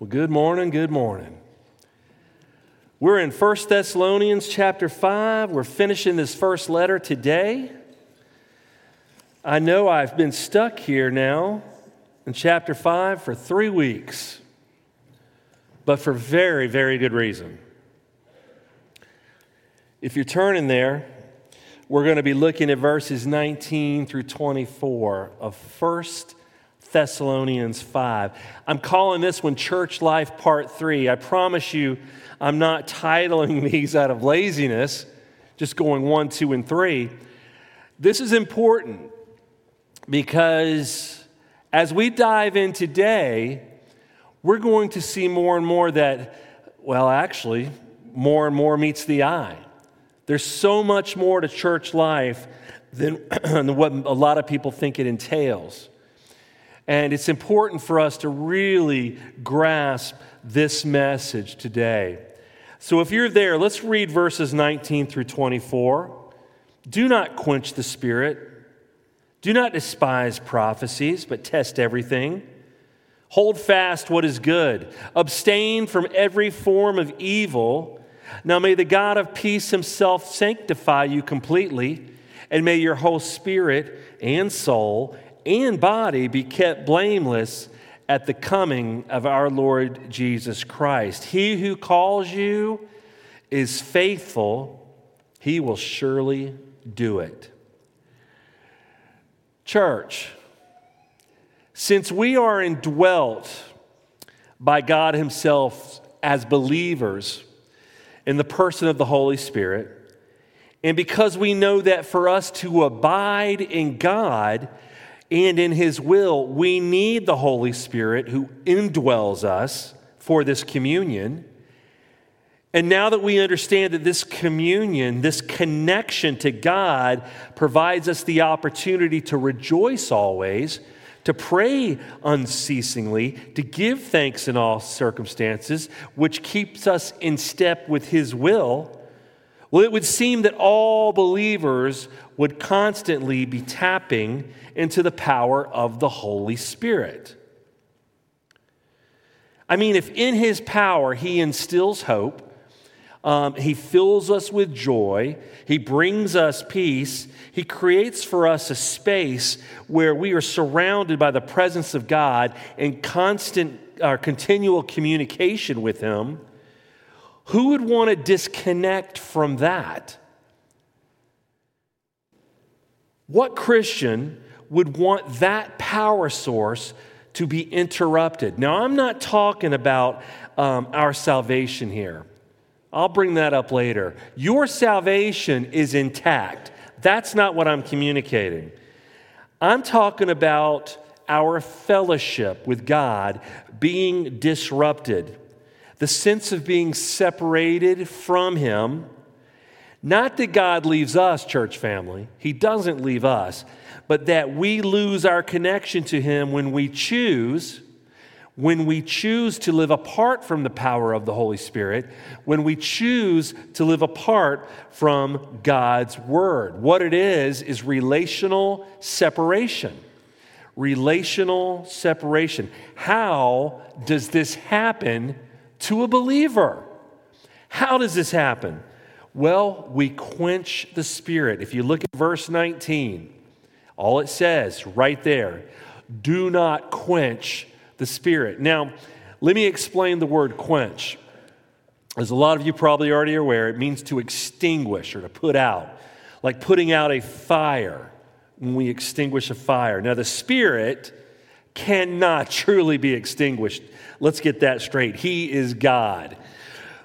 Well, good morning, good morning. We're in 1 Thessalonians chapter 5. We're finishing this first letter today. I know I've been stuck here now in chapter 5 for three weeks, but for very, very good reason. If you're turning there, we're going to be looking at verses 19 through 24 of 1 Thessalonians 5. I'm calling this one Church Life Part 3. I promise you, I'm not titling these out of laziness, just going one, two, and three. This is important because as we dive in today, we're going to see more and more that, well, actually, more and more meets the eye. There's so much more to church life than what a lot of people think it entails. And it's important for us to really grasp this message today. So if you're there, let's read verses 19 through 24. Do not quench the spirit. Do not despise prophecies, but test everything. Hold fast what is good. Abstain from every form of evil. Now may the God of peace himself sanctify you completely, and may your whole spirit and soul and body be kept blameless at the coming of our Lord Jesus Christ. He who calls you is faithful, he will surely do it. Church, since we are indwelt by God Himself as believers in the person of the Holy Spirit, and because we know that for us to abide in God, and in His will, we need the Holy Spirit who indwells us for this communion. And now that we understand that this communion, this connection to God, provides us the opportunity to rejoice always, to pray unceasingly, to give thanks in all circumstances, which keeps us in step with His will. Well, it would seem that all believers would constantly be tapping into the power of the Holy Spirit. I mean, if in His power He instills hope, um, He fills us with joy, He brings us peace, He creates for us a space where we are surrounded by the presence of God in constant, uh, continual communication with Him who would want to disconnect from that? What Christian would want that power source to be interrupted? Now, I'm not talking about um, our salvation here. I'll bring that up later. Your salvation is intact. That's not what I'm communicating. I'm talking about our fellowship with God being disrupted the sense of being separated from Him. Not that God leaves us, church family, He doesn't leave us, but that we lose our connection to Him when we choose. When we choose to live apart from the power of the Holy Spirit, when we choose to live apart from God's Word. What it is, is relational separation. Relational separation. How does this happen to a believer. How does this happen? Well, we quench the spirit. If you look at verse 19, all it says right there do not quench the spirit. Now, let me explain the word quench. As a lot of you probably already are aware, it means to extinguish or to put out, like putting out a fire when we extinguish a fire. Now, the spirit cannot truly be extinguished. Let's get that straight. He is God.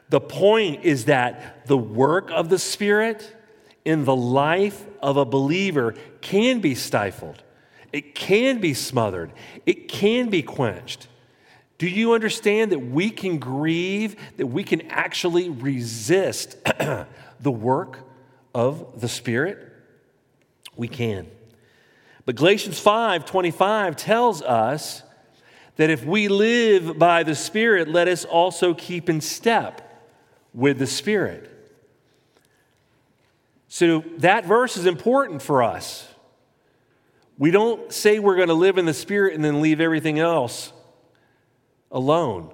The point is that the work of the Spirit in the life of a believer can be stifled, it can be smothered, it can be quenched. Do you understand that we can grieve, that we can actually resist the work of the Spirit? We can. But Galatians 5 25 tells us that if we live by the Spirit, let us also keep in step with the Spirit. So that verse is important for us. We don't say we're going to live in the Spirit and then leave everything else alone.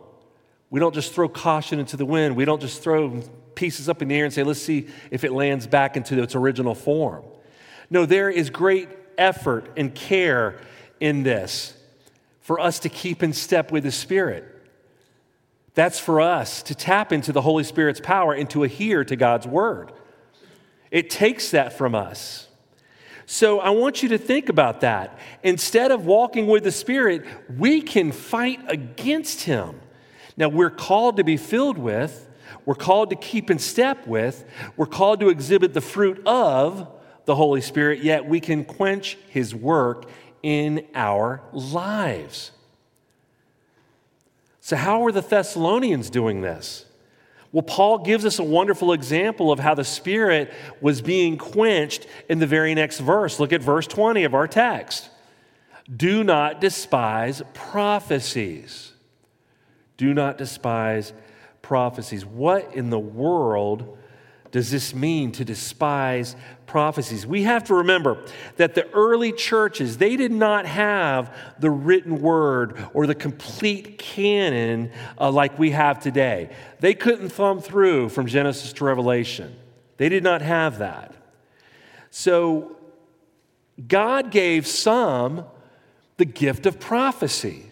We don't just throw caution into the wind. We don't just throw pieces up in the air and say, let's see if it lands back into its original form. No, there is great effort and care in this for us to keep in step with the Spirit. That's for us to tap into the Holy Spirit's power and to adhere to God's word. It takes that from us. So I want you to think about that. Instead of walking with the Spirit, we can fight against Him. Now, we're called to be filled with, we're called to keep in step with, we're called to exhibit the fruit of the Holy Spirit, yet we can quench His work in our lives. So, how are the Thessalonians doing this? Well, Paul gives us a wonderful example of how the Spirit was being quenched in the very next verse. Look at verse 20 of our text. Do not despise prophecies. Do not despise prophecies. What in the world does this mean to despise prophecies? We have to remember that the early churches, they did not have the written word or the complete canon uh, like we have today. They couldn't thumb through from Genesis to Revelation. They did not have that. So God gave some the gift of prophecy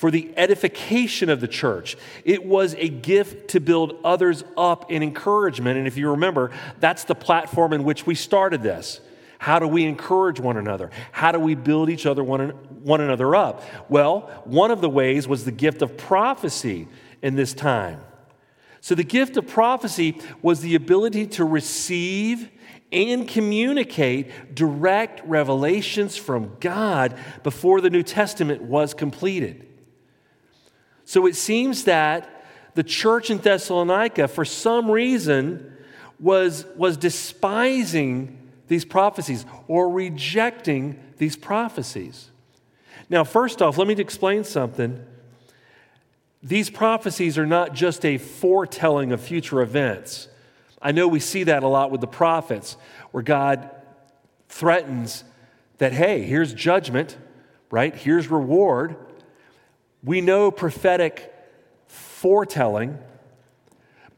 for the edification of the church. It was a gift to build others up in encouragement. And if you remember, that's the platform in which we started this. How do we encourage one another? How do we build each other one, one another up? Well, one of the ways was the gift of prophecy in this time. So the gift of prophecy was the ability to receive and communicate direct revelations from God before the New Testament was completed. So it seems that the church in Thessalonica, for some reason, was, was despising these prophecies or rejecting these prophecies. Now, first off, let me explain something. These prophecies are not just a foretelling of future events. I know we see that a lot with the prophets, where God threatens that, hey, here's judgment, right? Here's reward. We know prophetic foretelling,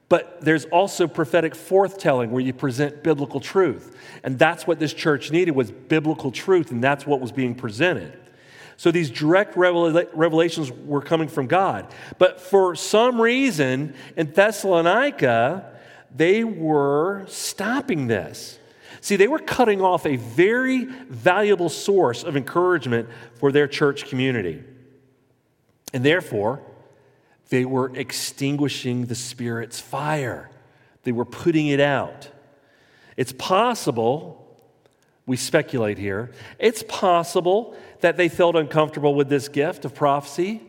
but there's also prophetic forthtelling where you present biblical truth. And that's what this church needed was biblical truth, and that's what was being presented. So these direct revelations were coming from God. But for some reason in Thessalonica, they were stopping this. See, they were cutting off a very valuable source of encouragement for their church community. And therefore, they were extinguishing the Spirit's fire, they were putting it out. It's possible, we speculate here, it's possible that they felt uncomfortable with this gift of prophecy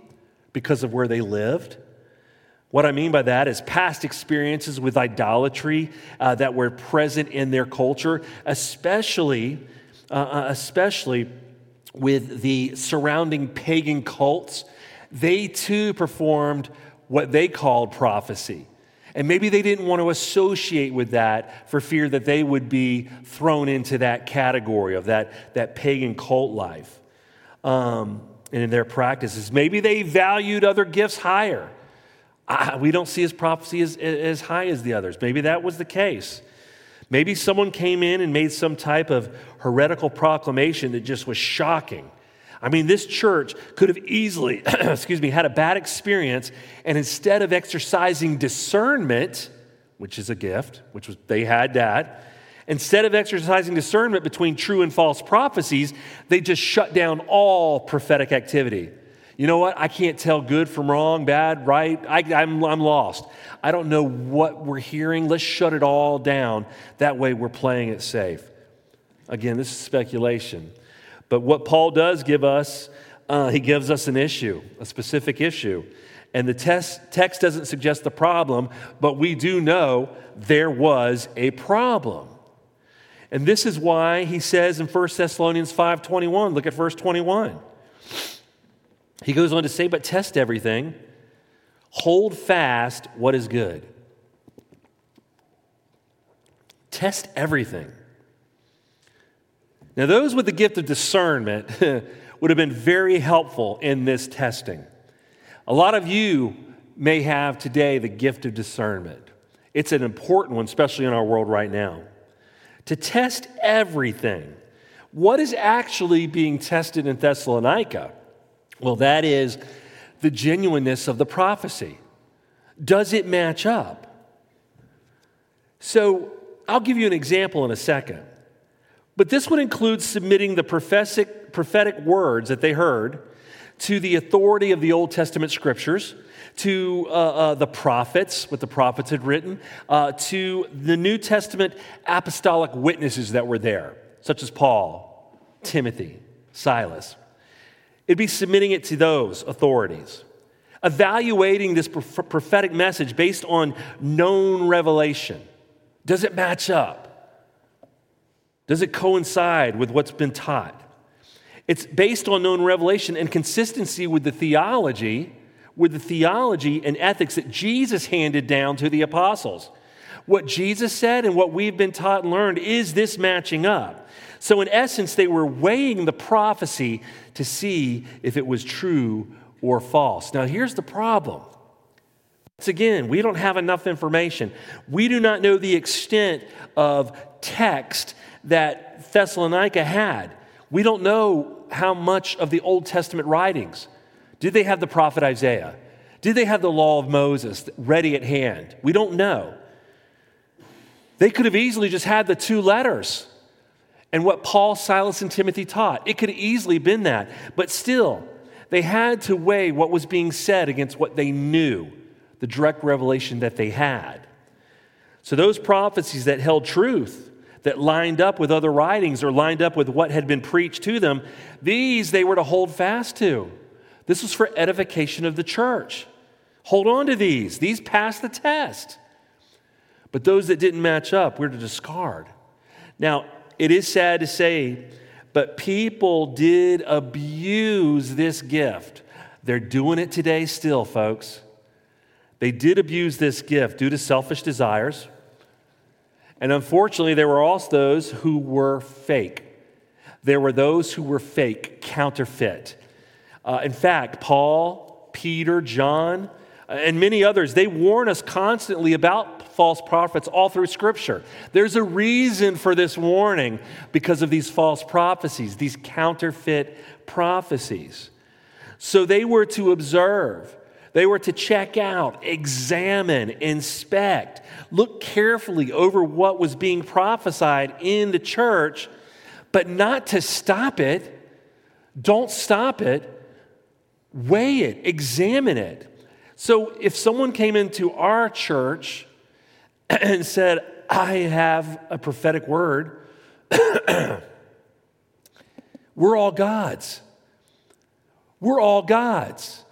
because of where they lived. What I mean by that is past experiences with idolatry uh, that were present in their culture, especially, uh, uh especially with the surrounding pagan cults they too performed what they called prophecy. And maybe they didn't want to associate with that for fear that they would be thrown into that category of that, that pagan cult life um, and in their practices. Maybe they valued other gifts higher. Uh, we don't see his prophecy as, as high as the others. Maybe that was the case. Maybe someone came in and made some type of heretical proclamation that just was shocking I mean, this church could have easily, excuse me, had a bad experience, and instead of exercising discernment, which is a gift, which was they had that, instead of exercising discernment between true and false prophecies, they just shut down all prophetic activity. You know what? I can't tell good from wrong, bad, right. I, I'm, I'm lost. I don't know what we're hearing. Let's shut it all down. That way, we're playing it safe. Again, this is speculation. But what Paul does give us, uh, he gives us an issue, a specific issue. And the test, text doesn't suggest the problem, but we do know there was a problem. And this is why he says in 1 Thessalonians 5:21, look at verse 21. He goes on to say, "But test everything, hold fast what is good." Test everything. Now, those with the gift of discernment would have been very helpful in this testing. A lot of you may have today the gift of discernment. It's an important one, especially in our world right now. To test everything. What is actually being tested in Thessalonica? Well, that is the genuineness of the prophecy. Does it match up? So, I'll give you an example in a second. But this would include submitting the prophetic, prophetic words that they heard to the authority of the Old Testament scriptures, to uh, uh, the prophets, what the prophets had written, uh, to the New Testament apostolic witnesses that were there, such as Paul, Timothy, Silas. It'd be submitting it to those authorities, evaluating this prophetic message based on known revelation. Does it match up? Does it coincide with what's been taught? It's based on known revelation and consistency with the theology, with the theology and ethics that Jesus handed down to the apostles. What Jesus said and what we've been taught and learned is this matching up. So, in essence, they were weighing the prophecy to see if it was true or false. Now, here's the problem. Once again, we don't have enough information. We do not know the extent of text that Thessalonica had. We don't know how much of the Old Testament writings. Did they have the prophet Isaiah? Did they have the law of Moses ready at hand? We don't know. They could have easily just had the two letters and what Paul, Silas, and Timothy taught. It could have easily been that. But still, they had to weigh what was being said against what they knew, the direct revelation that they had. So, those prophecies that held truth, that lined up with other writings or lined up with what had been preached to them, these they were to hold fast to. This was for edification of the church. Hold on to these. These passed the test. But those that didn't match up, we're to discard. Now, it is sad to say, but people did abuse this gift. They're doing it today still, folks. They did abuse this gift due to selfish desires and unfortunately, there were also those who were fake. There were those who were fake, counterfeit. Uh, in fact, Paul, Peter, John, uh, and many others, they warn us constantly about false prophets all through Scripture. There's a reason for this warning because of these false prophecies, these counterfeit prophecies. So they were to observe they were to check out, examine, inspect, look carefully over what was being prophesied in the church, but not to stop it. Don't stop it. Weigh it, examine it. So if someone came into our church and said, I have a prophetic word, we're all God's. We're all God's.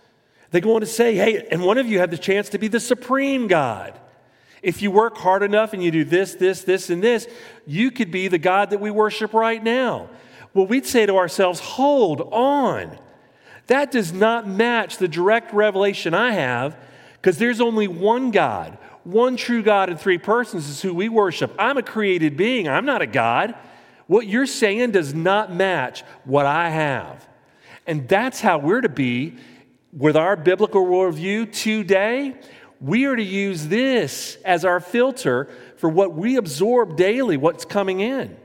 They go on to say, hey, and one of you have the chance to be the supreme God. If you work hard enough and you do this, this, this, and this, you could be the God that we worship right now. Well, we'd say to ourselves, hold on. That does not match the direct revelation I have because there's only one God. One true God in three persons is who we worship. I'm a created being, I'm not a God. What you're saying does not match what I have. And that's how we're to be with our biblical worldview today, we are to use this as our filter for what we absorb daily, what's coming in.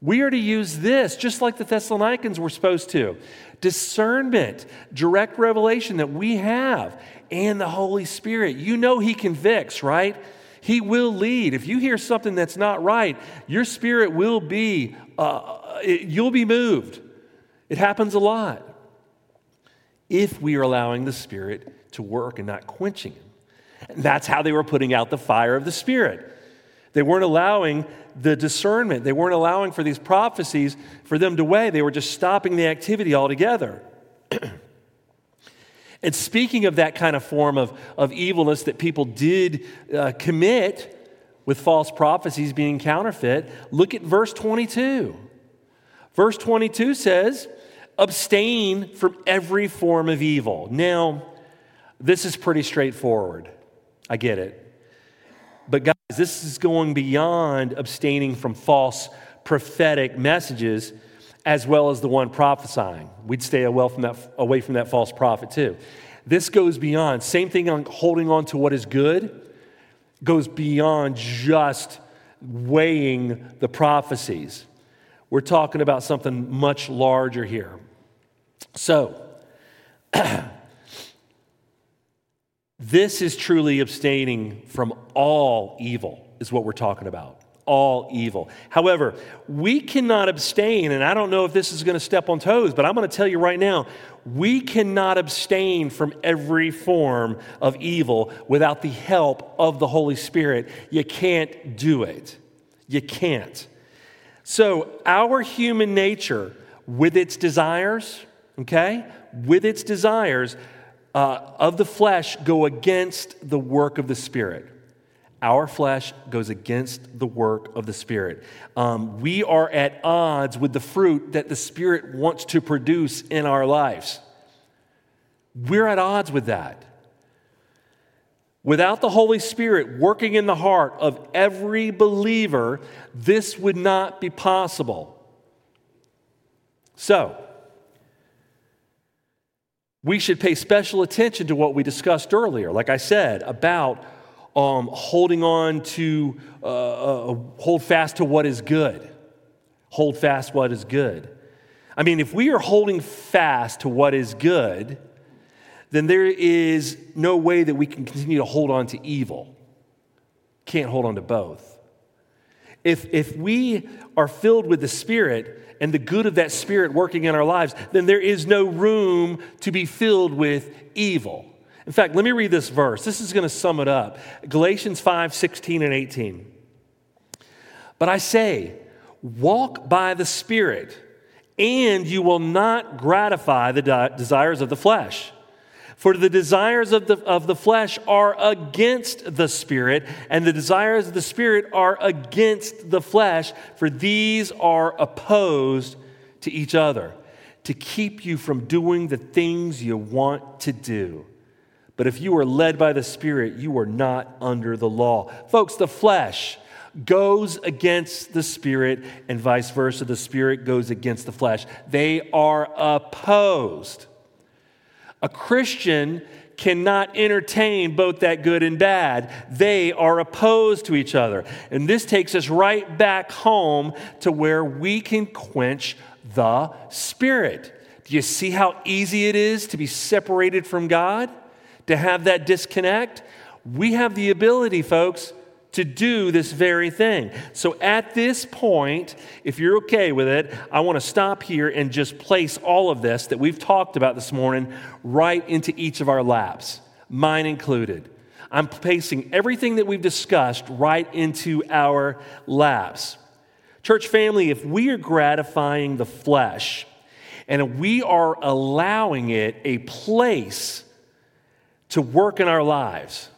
We are to use this just like the Thessalonians were supposed to. Discernment, direct revelation that we have, and the Holy Spirit. You know He convicts, right? He will lead. If you hear something that's not right, your spirit will be, uh, you'll be moved. It happens a lot if we are allowing the Spirit to work and not quenching Him. And that's how they were putting out the fire of the Spirit. They weren't allowing the discernment, they weren't allowing for these prophecies for them to weigh. They were just stopping the activity altogether. and speaking of that kind of form of, of evilness that people did uh, commit with false prophecies being counterfeit, look at verse 22. Verse 22 says, abstain from every form of evil. Now, this is pretty straightforward. I get it. But, guys, this is going beyond abstaining from false prophetic messages as well as the one prophesying. We'd stay away from that, away from that false prophet, too. This goes beyond. Same thing on holding on to what is good, goes beyond just weighing the prophecies. We're talking about something much larger here. So, this is truly abstaining from all evil, is what we're talking about all evil. However, we cannot abstain, and I don't know if this is going to step on toes, but I'm going to tell you right now we cannot abstain from every form of evil without the help of the Holy Spirit. You can't do it. You can't. So, our human nature, with its desires, okay, with its desires uh, of the flesh, go against the work of the Spirit. Our flesh goes against the work of the Spirit. Um, we are at odds with the fruit that the Spirit wants to produce in our lives. We're at odds with that. Without the Holy Spirit working in the heart of every believer, this would not be possible. So, we should pay special attention to what we discussed earlier, like I said, about um, holding on to, uh, uh, hold fast to what is good. Hold fast what is good. I mean, if we are holding fast to what is good, then there is no way that we can continue to hold on to evil. Can't hold on to both. If, if we are filled with the Spirit and the good of that Spirit working in our lives, then there is no room to be filled with evil. In fact, let me read this verse. This is going to sum it up Galatians 5 16 and 18. But I say, walk by the Spirit, and you will not gratify the de- desires of the flesh. For the desires of the, of the flesh are against the Spirit, and the desires of the Spirit are against the flesh, for these are opposed to each other, to keep you from doing the things you want to do. But if you are led by the Spirit, you are not under the law. Folks, the flesh goes against the Spirit, and vice versa. The Spirit goes against the flesh. They are opposed. A Christian cannot entertain both that good and bad. They are opposed to each other. And this takes us right back home to where we can quench the Spirit. Do you see how easy it is to be separated from God? to have that disconnect, we have the ability, folks, to do this very thing. So at this point, if you're okay with it, I want to stop here and just place all of this that we've talked about this morning right into each of our laps, mine included. I'm placing everything that we've discussed right into our laps. Church family, if we are gratifying the flesh and we are allowing it a place to work in our lives,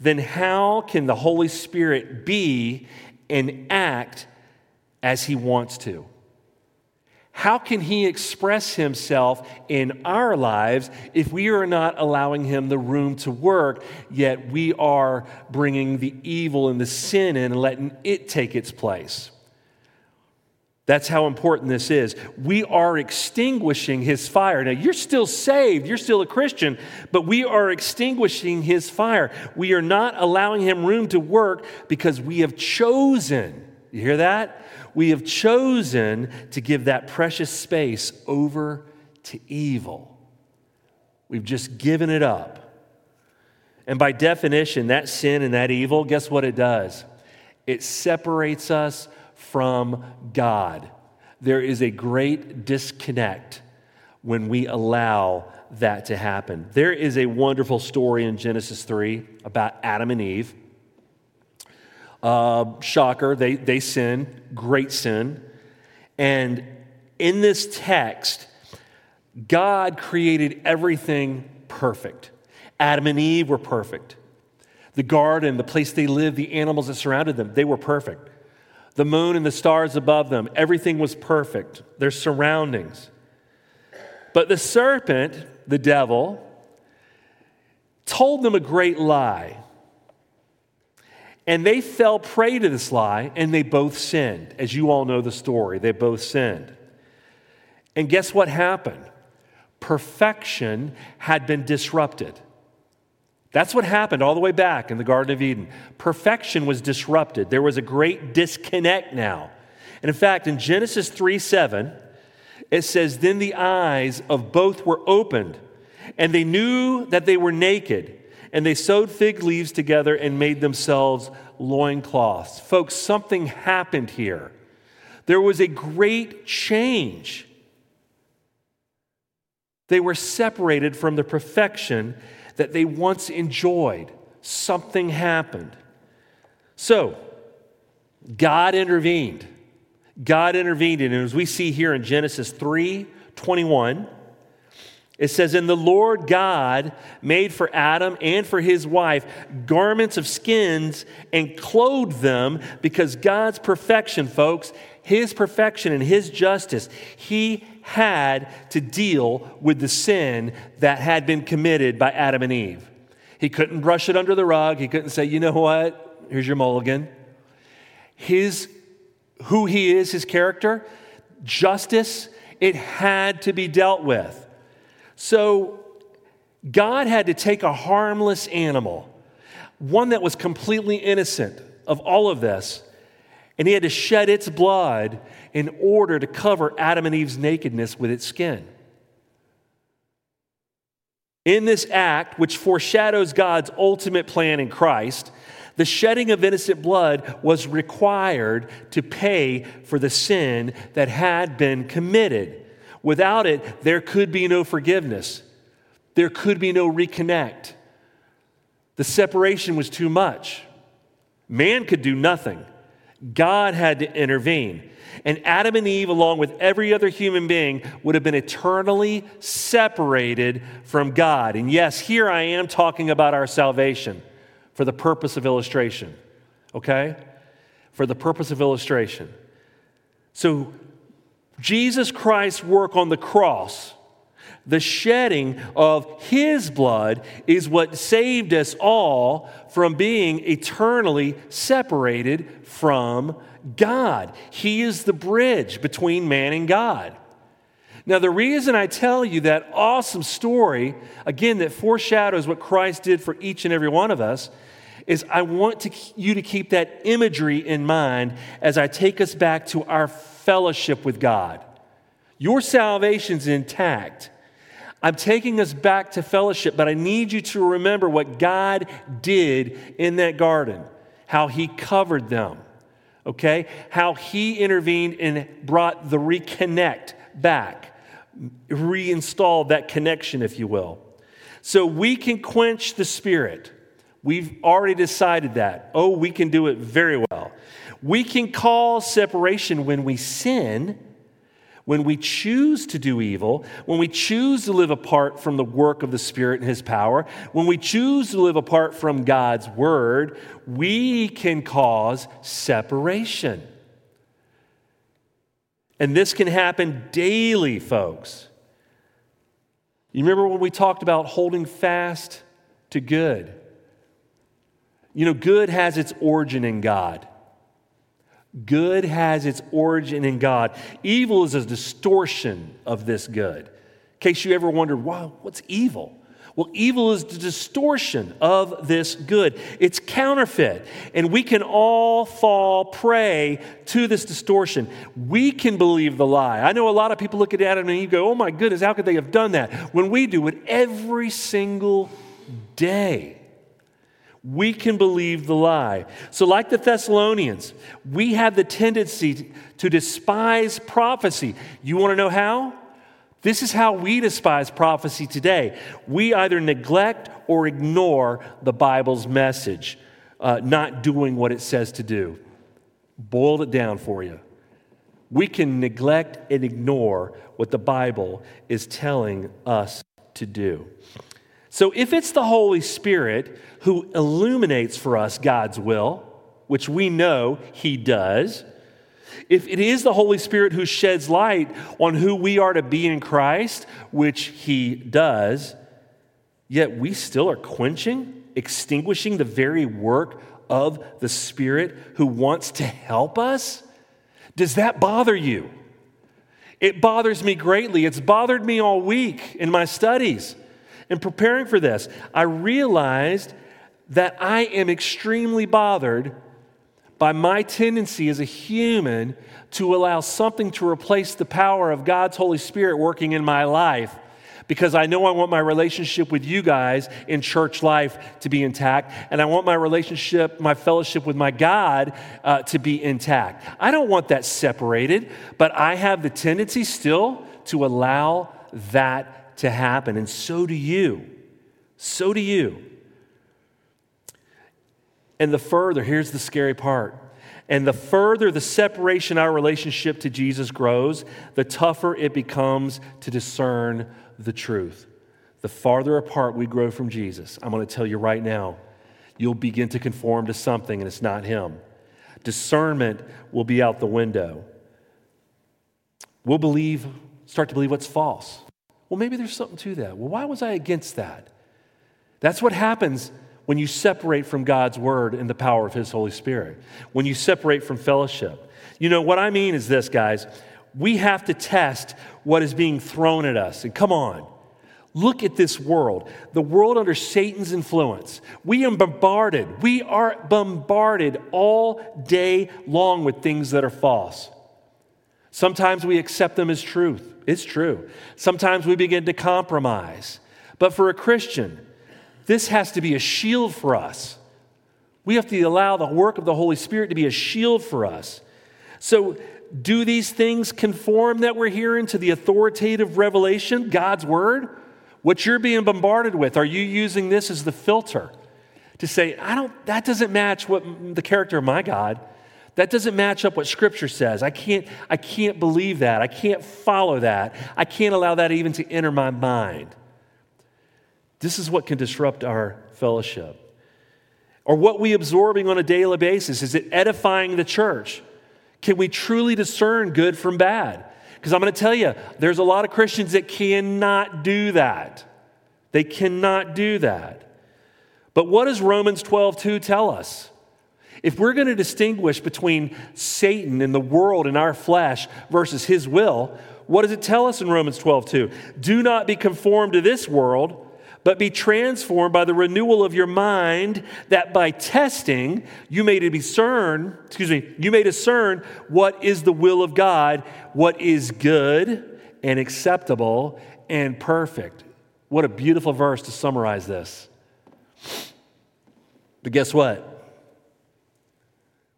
then how can the Holy Spirit be and act as He wants to? How can He express Himself in our lives if we are not allowing Him the room to work, yet we are bringing the evil and the sin in and letting it take its place? That's how important this is. We are extinguishing his fire. Now, you're still saved, you're still a Christian, but we are extinguishing his fire. We are not allowing him room to work because we have chosen, you hear that? We have chosen to give that precious space over to evil. We've just given it up. And by definition, that sin and that evil, guess what it does? It separates us from God. There is a great disconnect when we allow that to happen. There is a wonderful story in Genesis 3 about Adam and Eve. Uh, shocker, they, they sin, great sin. And in this text, God created everything perfect. Adam and Eve were perfect. The garden, the place they lived, the animals that surrounded them, they were perfect the moon and the stars above them. Everything was perfect, their surroundings. But the serpent, the devil, told them a great lie. And they fell prey to this lie and they both sinned. As you all know the story, they both sinned. And guess what happened? perfection had been disrupted. That's what happened all the way back in the Garden of Eden. Perfection was disrupted. There was a great disconnect now. And in fact, in Genesis 3 7, it says, Then the eyes of both were opened, and they knew that they were naked, and they sewed fig leaves together and made themselves loincloths. Folks, something happened here. There was a great change. They were separated from the perfection that they once enjoyed. Something happened. So, God intervened. God intervened. And as we see here in Genesis 3 21, it says, And the Lord God made for Adam and for his wife garments of skins and clothed them because God's perfection, folks, his perfection and his justice, he had to deal with the sin that had been committed by Adam and Eve. He couldn't brush it under the rug. He couldn't say, you know what? Here's your mulligan. His, who he is, his character, justice, it had to be dealt with. So God had to take a harmless animal, one that was completely innocent of all of this, and he had to shed its blood in order to cover Adam and Eve's nakedness with its skin. In this act, which foreshadows God's ultimate plan in Christ, the shedding of innocent blood was required to pay for the sin that had been committed. Without it, there could be no forgiveness, there could be no reconnect. The separation was too much. Man could do nothing. God had to intervene. And Adam and Eve, along with every other human being, would have been eternally separated from God. And yes, here I am talking about our salvation for the purpose of illustration, okay? For the purpose of illustration. So, Jesus Christ's work on the cross, the shedding of his blood, is what saved us all from being eternally separated from God. He is the bridge between man and God. Now, the reason I tell you that awesome story, again, that foreshadows what Christ did for each and every one of us, is I want to, you to keep that imagery in mind as I take us back to our fellowship with God. Your salvation's intact. I'm taking us back to fellowship, but I need you to remember what God did in that garden, how He covered them, okay? How He intervened and brought the reconnect back, reinstalled that connection, if you will. So we can quench the Spirit. We've already decided that. Oh, we can do it very well. We can call separation when we sin when we choose to do evil, when we choose to live apart from the work of the Spirit and His power, when we choose to live apart from God's Word, we can cause separation. And this can happen daily, folks. You remember when we talked about holding fast to good? You know, good has its origin in God. Good has its origin in God. Evil is a distortion of this good. In case you ever wondered, wow, what's evil? Well, evil is the distortion of this good. It's counterfeit. And we can all fall prey to this distortion. We can believe the lie. I know a lot of people look at Adam and Eve go, oh my goodness, how could they have done that? When we do it every single day we can believe the lie. So, like the Thessalonians, we have the tendency to despise prophecy. You want to know how? This is how we despise prophecy today. We either neglect or ignore the Bible's message, uh, not doing what it says to do. Boiled it down for you. We can neglect and ignore what the Bible is telling us to do. So, if it's the Holy Spirit who illuminates for us God's will, which we know He does, if it is the Holy Spirit who sheds light on who we are to be in Christ, which He does, yet we still are quenching, extinguishing the very work of the Spirit who wants to help us, does that bother you? It bothers me greatly. It's bothered me all week in my studies. In preparing for this, I realized that I am extremely bothered by my tendency as a human to allow something to replace the power of God's Holy Spirit working in my life because I know I want my relationship with you guys in church life to be intact, and I want my relationship, my fellowship with my God uh, to be intact. I don't want that separated, but I have the tendency still to allow that to happen, and so do you. So do you. And the further, here's the scary part. And the further the separation our relationship to Jesus grows, the tougher it becomes to discern the truth. The farther apart we grow from Jesus, I'm going to tell you right now, you'll begin to conform to something and it's not Him. Discernment will be out the window. We'll believe, start to believe what's false. Well, maybe there's something to that. Well, why was I against that? That's what happens when you separate from God's word and the power of His Holy Spirit, when you separate from fellowship. You know, what I mean is this, guys. We have to test what is being thrown at us. And come on, look at this world, the world under Satan's influence. We are bombarded. We are bombarded all day long with things that are false. Sometimes we accept them as truth. It's true. Sometimes we begin to compromise. But for a Christian, this has to be a shield for us. We have to allow the work of the Holy Spirit to be a shield for us. So, do these things conform that we're hearing to the authoritative revelation, God's word? What you're being bombarded with, are you using this as the filter to say, I don't, that doesn't match what the character of my God? That doesn't match up what scripture says. I can't, I can't believe that. I can't follow that. I can't allow that even to enter my mind. This is what can disrupt our fellowship. Or what we absorbing on a daily basis? Is it edifying the church? Can we truly discern good from bad? Because I'm going to tell you, there's a lot of Christians that cannot do that. They cannot do that. But what does Romans 12 2 tell us? If we're going to distinguish between Satan and the world and our flesh versus his will, what does it tell us in Romans 12 2? Do not be conformed to this world but be transformed by the renewal of your mind, that by testing you may discern, excuse me, you may discern what is the will of God, what is good and acceptable and perfect. What a beautiful verse to summarize this. But guess what?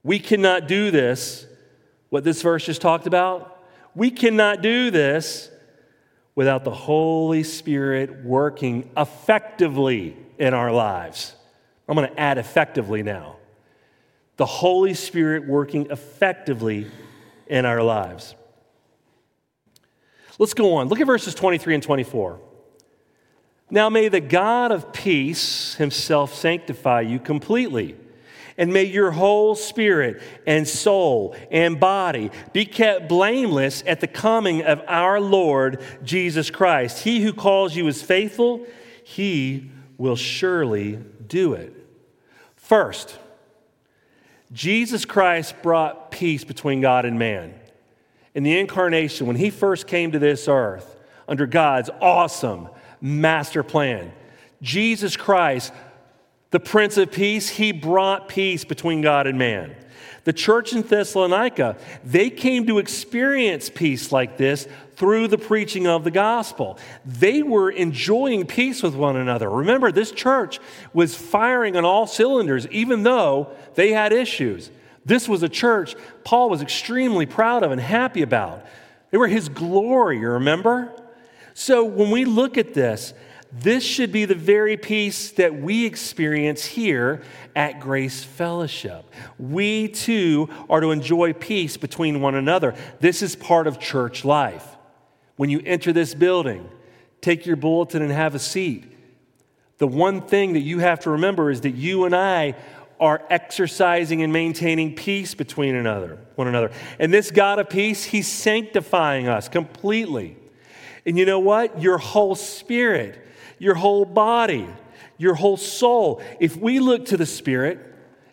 We cannot do this, what this verse just talked about. We cannot do this without the Holy Spirit working effectively in our lives. I'm going to add effectively now. The Holy Spirit working effectively in our lives. Let's go on. Look at verses 23 and 24. Now may the God of peace himself sanctify you completely and may your whole spirit and soul and body be kept blameless at the coming of our Lord Jesus Christ. He who calls you is faithful, he will surely do it. First, Jesus Christ brought peace between God and man. In the incarnation, when he first came to this earth under God's awesome master plan, Jesus Christ the Prince of Peace, he brought peace between God and man. The church in Thessalonica, they came to experience peace like this through the preaching of the gospel. They were enjoying peace with one another. Remember, this church was firing on all cylinders, even though they had issues. This was a church Paul was extremely proud of and happy about. They were his glory, you remember? So when we look at this, this should be the very peace that we experience here at Grace Fellowship. We too are to enjoy peace between one another. This is part of church life. When you enter this building, take your bulletin and have a seat. The one thing that you have to remember is that you and I are exercising and maintaining peace between another, one another. And this God of peace, He's sanctifying us completely. And you know what? Your whole spirit your whole body, your whole soul. If we look to the Spirit,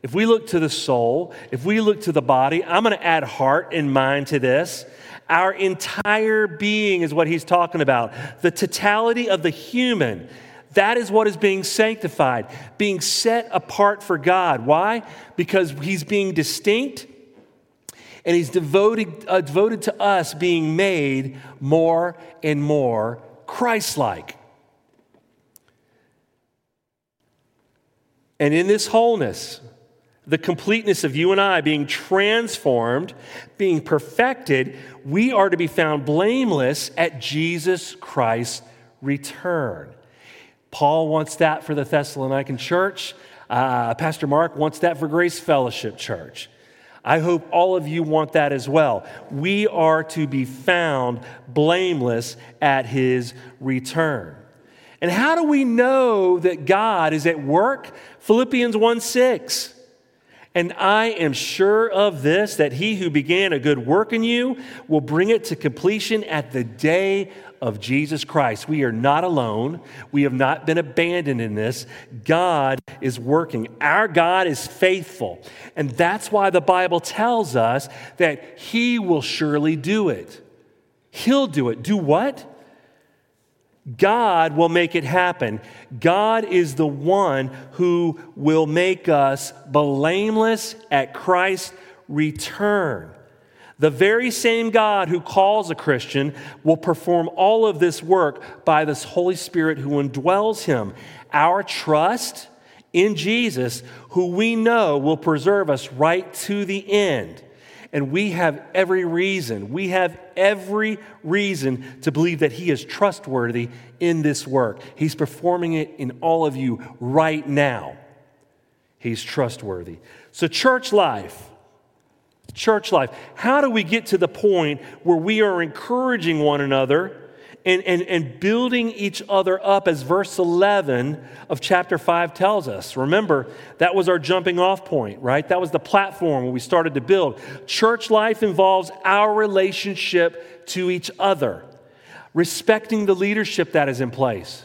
if we look to the soul, if we look to the body, I'm going to add heart and mind to this. Our entire being is what he's talking about. The totality of the human. That is what is being sanctified, being set apart for God. Why? Because he's being distinct and he's devoted, uh, devoted to us being made more and more Christ like. And in this wholeness, the completeness of you and I being transformed, being perfected, we are to be found blameless at Jesus Christ's return. Paul wants that for the Thessalonican church. Uh, Pastor Mark wants that for Grace Fellowship Church. I hope all of you want that as well. We are to be found blameless at his return. And how do we know that God is at work? Philippians 1 6. And I am sure of this that he who began a good work in you will bring it to completion at the day of Jesus Christ. We are not alone. We have not been abandoned in this. God is working. Our God is faithful. And that's why the Bible tells us that he will surely do it. He'll do it. Do what? God will make it happen. God is the one who will make us blameless at Christ's return. The very same God who calls a Christian will perform all of this work by this Holy Spirit who indwells him. Our trust in Jesus, who we know will preserve us right to the end. And we have every reason, we have every reason to believe that He is trustworthy in this work. He's performing it in all of you right now. He's trustworthy. So, church life, church life, how do we get to the point where we are encouraging one another? And, and, and building each other up, as verse 11 of chapter 5 tells us. Remember, that was our jumping off point, right? That was the platform where we started to build. Church life involves our relationship to each other, respecting the leadership that is in place.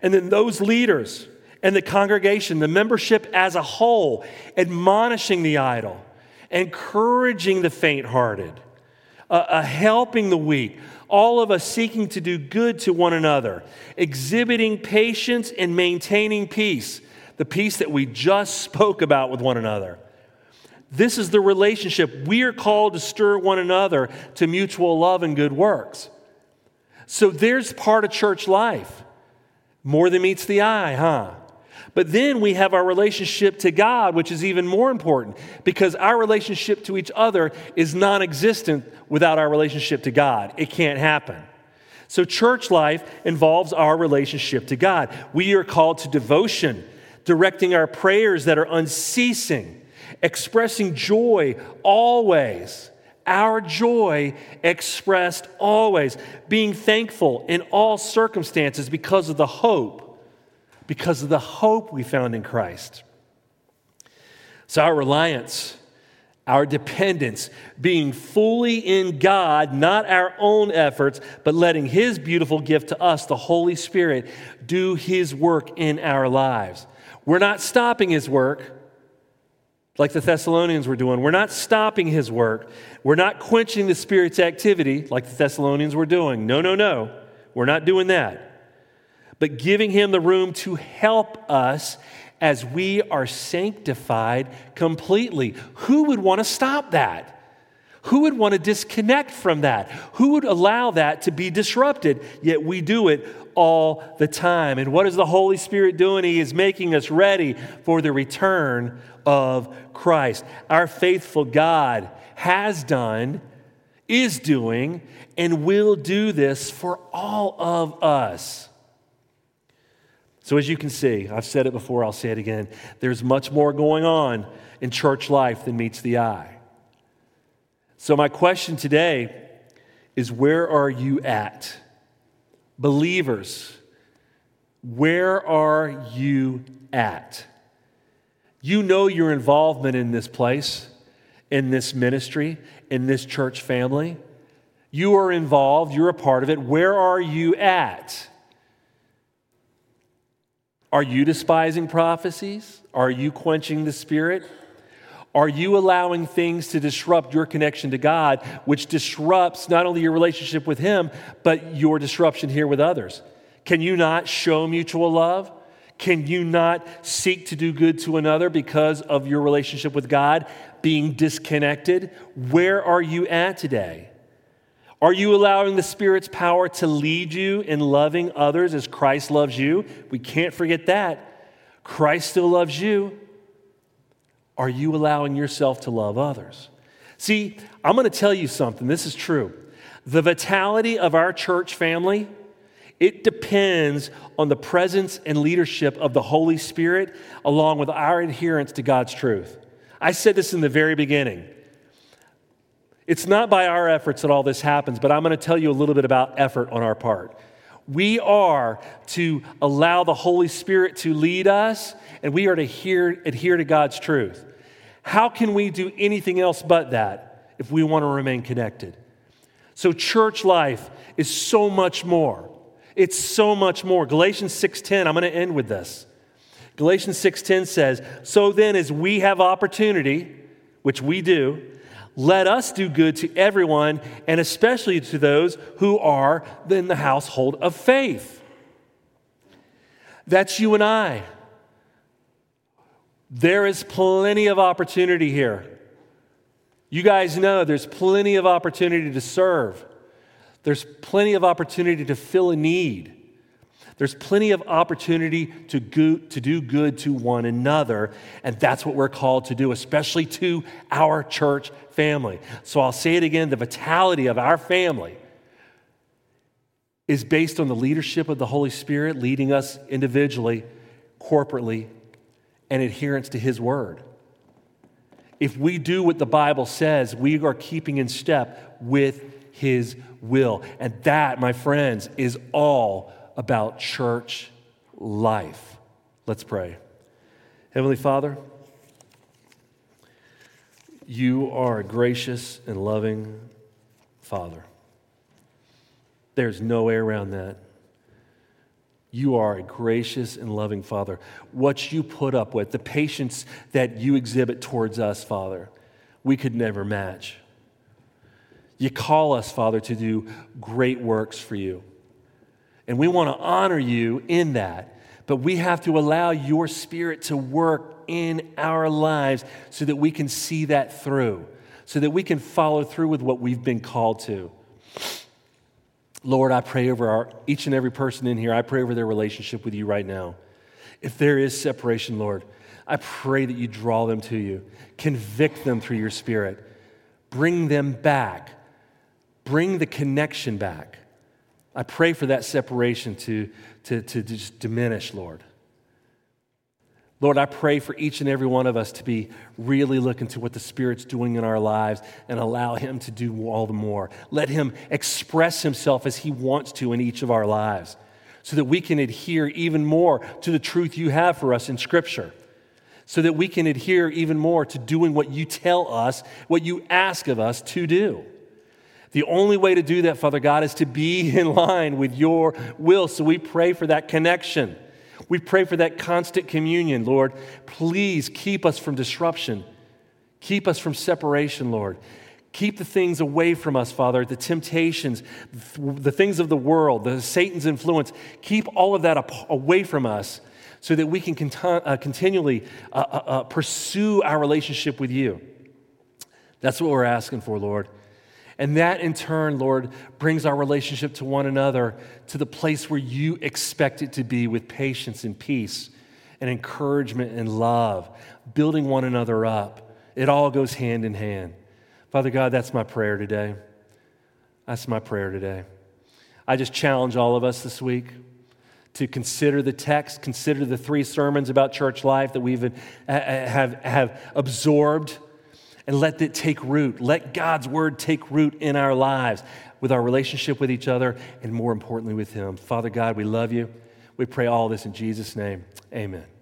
And then those leaders and the congregation, the membership as a whole, admonishing the idle, encouraging the faint hearted, uh, uh, helping the weak all of us seeking to do good to one another, exhibiting patience and maintaining peace, the peace that we just spoke about with one another. This is the relationship. We are called to stir one another to mutual love and good works. So there's part of church life. More than meets the eye, huh? But then we have our relationship to God, which is even more important because our relationship to each other is non existent without our relationship to God. It can't happen. So, church life involves our relationship to God. We are called to devotion, directing our prayers that are unceasing, expressing joy always. Our joy expressed always, being thankful in all circumstances because of the hope because of the hope we found in Christ. So, our reliance, our dependence, being fully in God, not our own efforts, but letting His beautiful gift to us, the Holy Spirit, do His work in our lives. We're not stopping His work like the Thessalonians were doing. We're not stopping His work. We're not quenching the Spirit's activity like the Thessalonians were doing. No, no, no. We're not doing that but giving him the room to help us as we are sanctified completely. Who would want to stop that? Who would want to disconnect from that? Who would allow that to be disrupted? Yet we do it all the time. And what is the Holy Spirit doing? He is making us ready for the return of Christ. Our faithful God has done, is doing, and will do this for all of us. So, as you can see, I've said it before, I'll say it again. There's much more going on in church life than meets the eye. So, my question today is where are you at? Believers, where are you at? You know your involvement in this place, in this ministry, in this church family. You are involved, you're a part of it. Where are you at? Are you despising prophecies? Are you quenching the Spirit? Are you allowing things to disrupt your connection to God, which disrupts not only your relationship with Him, but your disruption here with others? Can you not show mutual love? Can you not seek to do good to another because of your relationship with God being disconnected? Where are you at today? Are you allowing the Spirit's power to lead you in loving others as Christ loves you? We can't forget that. Christ still loves you. Are you allowing yourself to love others? See, I'm going to tell you something. This is true. The vitality of our church family, it depends on the presence and leadership of the Holy Spirit along with our adherence to God's truth. I said this in the very beginning. It's not by our efforts that all this happens, but I'm going to tell you a little bit about effort on our part. We are to allow the Holy Spirit to lead us, and we are to hear, adhere to God's truth. How can we do anything else but that if we want to remain connected? So, church life is so much more. It's so much more. Galatians 6:10, I'm going to end with this. Galatians 6:10 says, "So then as we have opportunity, which we do, let us do good to everyone and especially to those who are in the household of faith." That's you and I. There is plenty of opportunity here. You guys know there's plenty of opportunity to serve. There's plenty of opportunity to fill a need. There's plenty of opportunity to, go, to do good to one another, and that's what we're called to do, especially to our church family. So I'll say it again the vitality of our family is based on the leadership of the Holy Spirit leading us individually, corporately, and adherence to His Word. If we do what the Bible says, we are keeping in step with His will. And that, my friends, is all about church life. Let's pray. Heavenly Father, you are a gracious and loving Father. There's no way around that. You are a gracious and loving Father. What you put up with, the patience that you exhibit towards us, Father, we could never match. You call us, Father, to do great works for you. And we want to honor you in that. But we have to allow your spirit to work in our lives so that we can see that through, so that we can follow through with what we've been called to. Lord, I pray over our, each and every person in here. I pray over their relationship with you right now. If there is separation, Lord, I pray that you draw them to you, convict them through your spirit, bring them back, bring the connection back. I pray for that separation to, to, to just diminish, Lord. Lord, I pray for each and every one of us to be really looking to what the Spirit's doing in our lives and allow Him to do all the more. Let Him express Himself as He wants to in each of our lives so that we can adhere even more to the truth you have for us in Scripture, so that we can adhere even more to doing what you tell us, what you ask of us to do. The only way to do that, Father God, is to be in line with your will. So we pray for that connection. We pray for that constant communion, Lord. Please keep us from disruption. Keep us from separation, Lord. Keep the things away from us, Father, the temptations, the things of the world, the Satan's influence. Keep all of that away from us so that we can uh, continually uh, uh, pursue our relationship with you. That's what we're asking for, Lord. And that in turn, Lord, brings our relationship to one another to the place where you expect it to be with patience and peace and encouragement and love, building one another up. It all goes hand in hand. Father God, that's my prayer today. That's my prayer today. I just challenge all of us this week to consider the text, consider the three sermons about church life that we've have, have absorbed and let it take root. Let God's word take root in our lives with our relationship with each other and more importantly with Him. Father God, we love you. We pray all this in Jesus' name. Amen.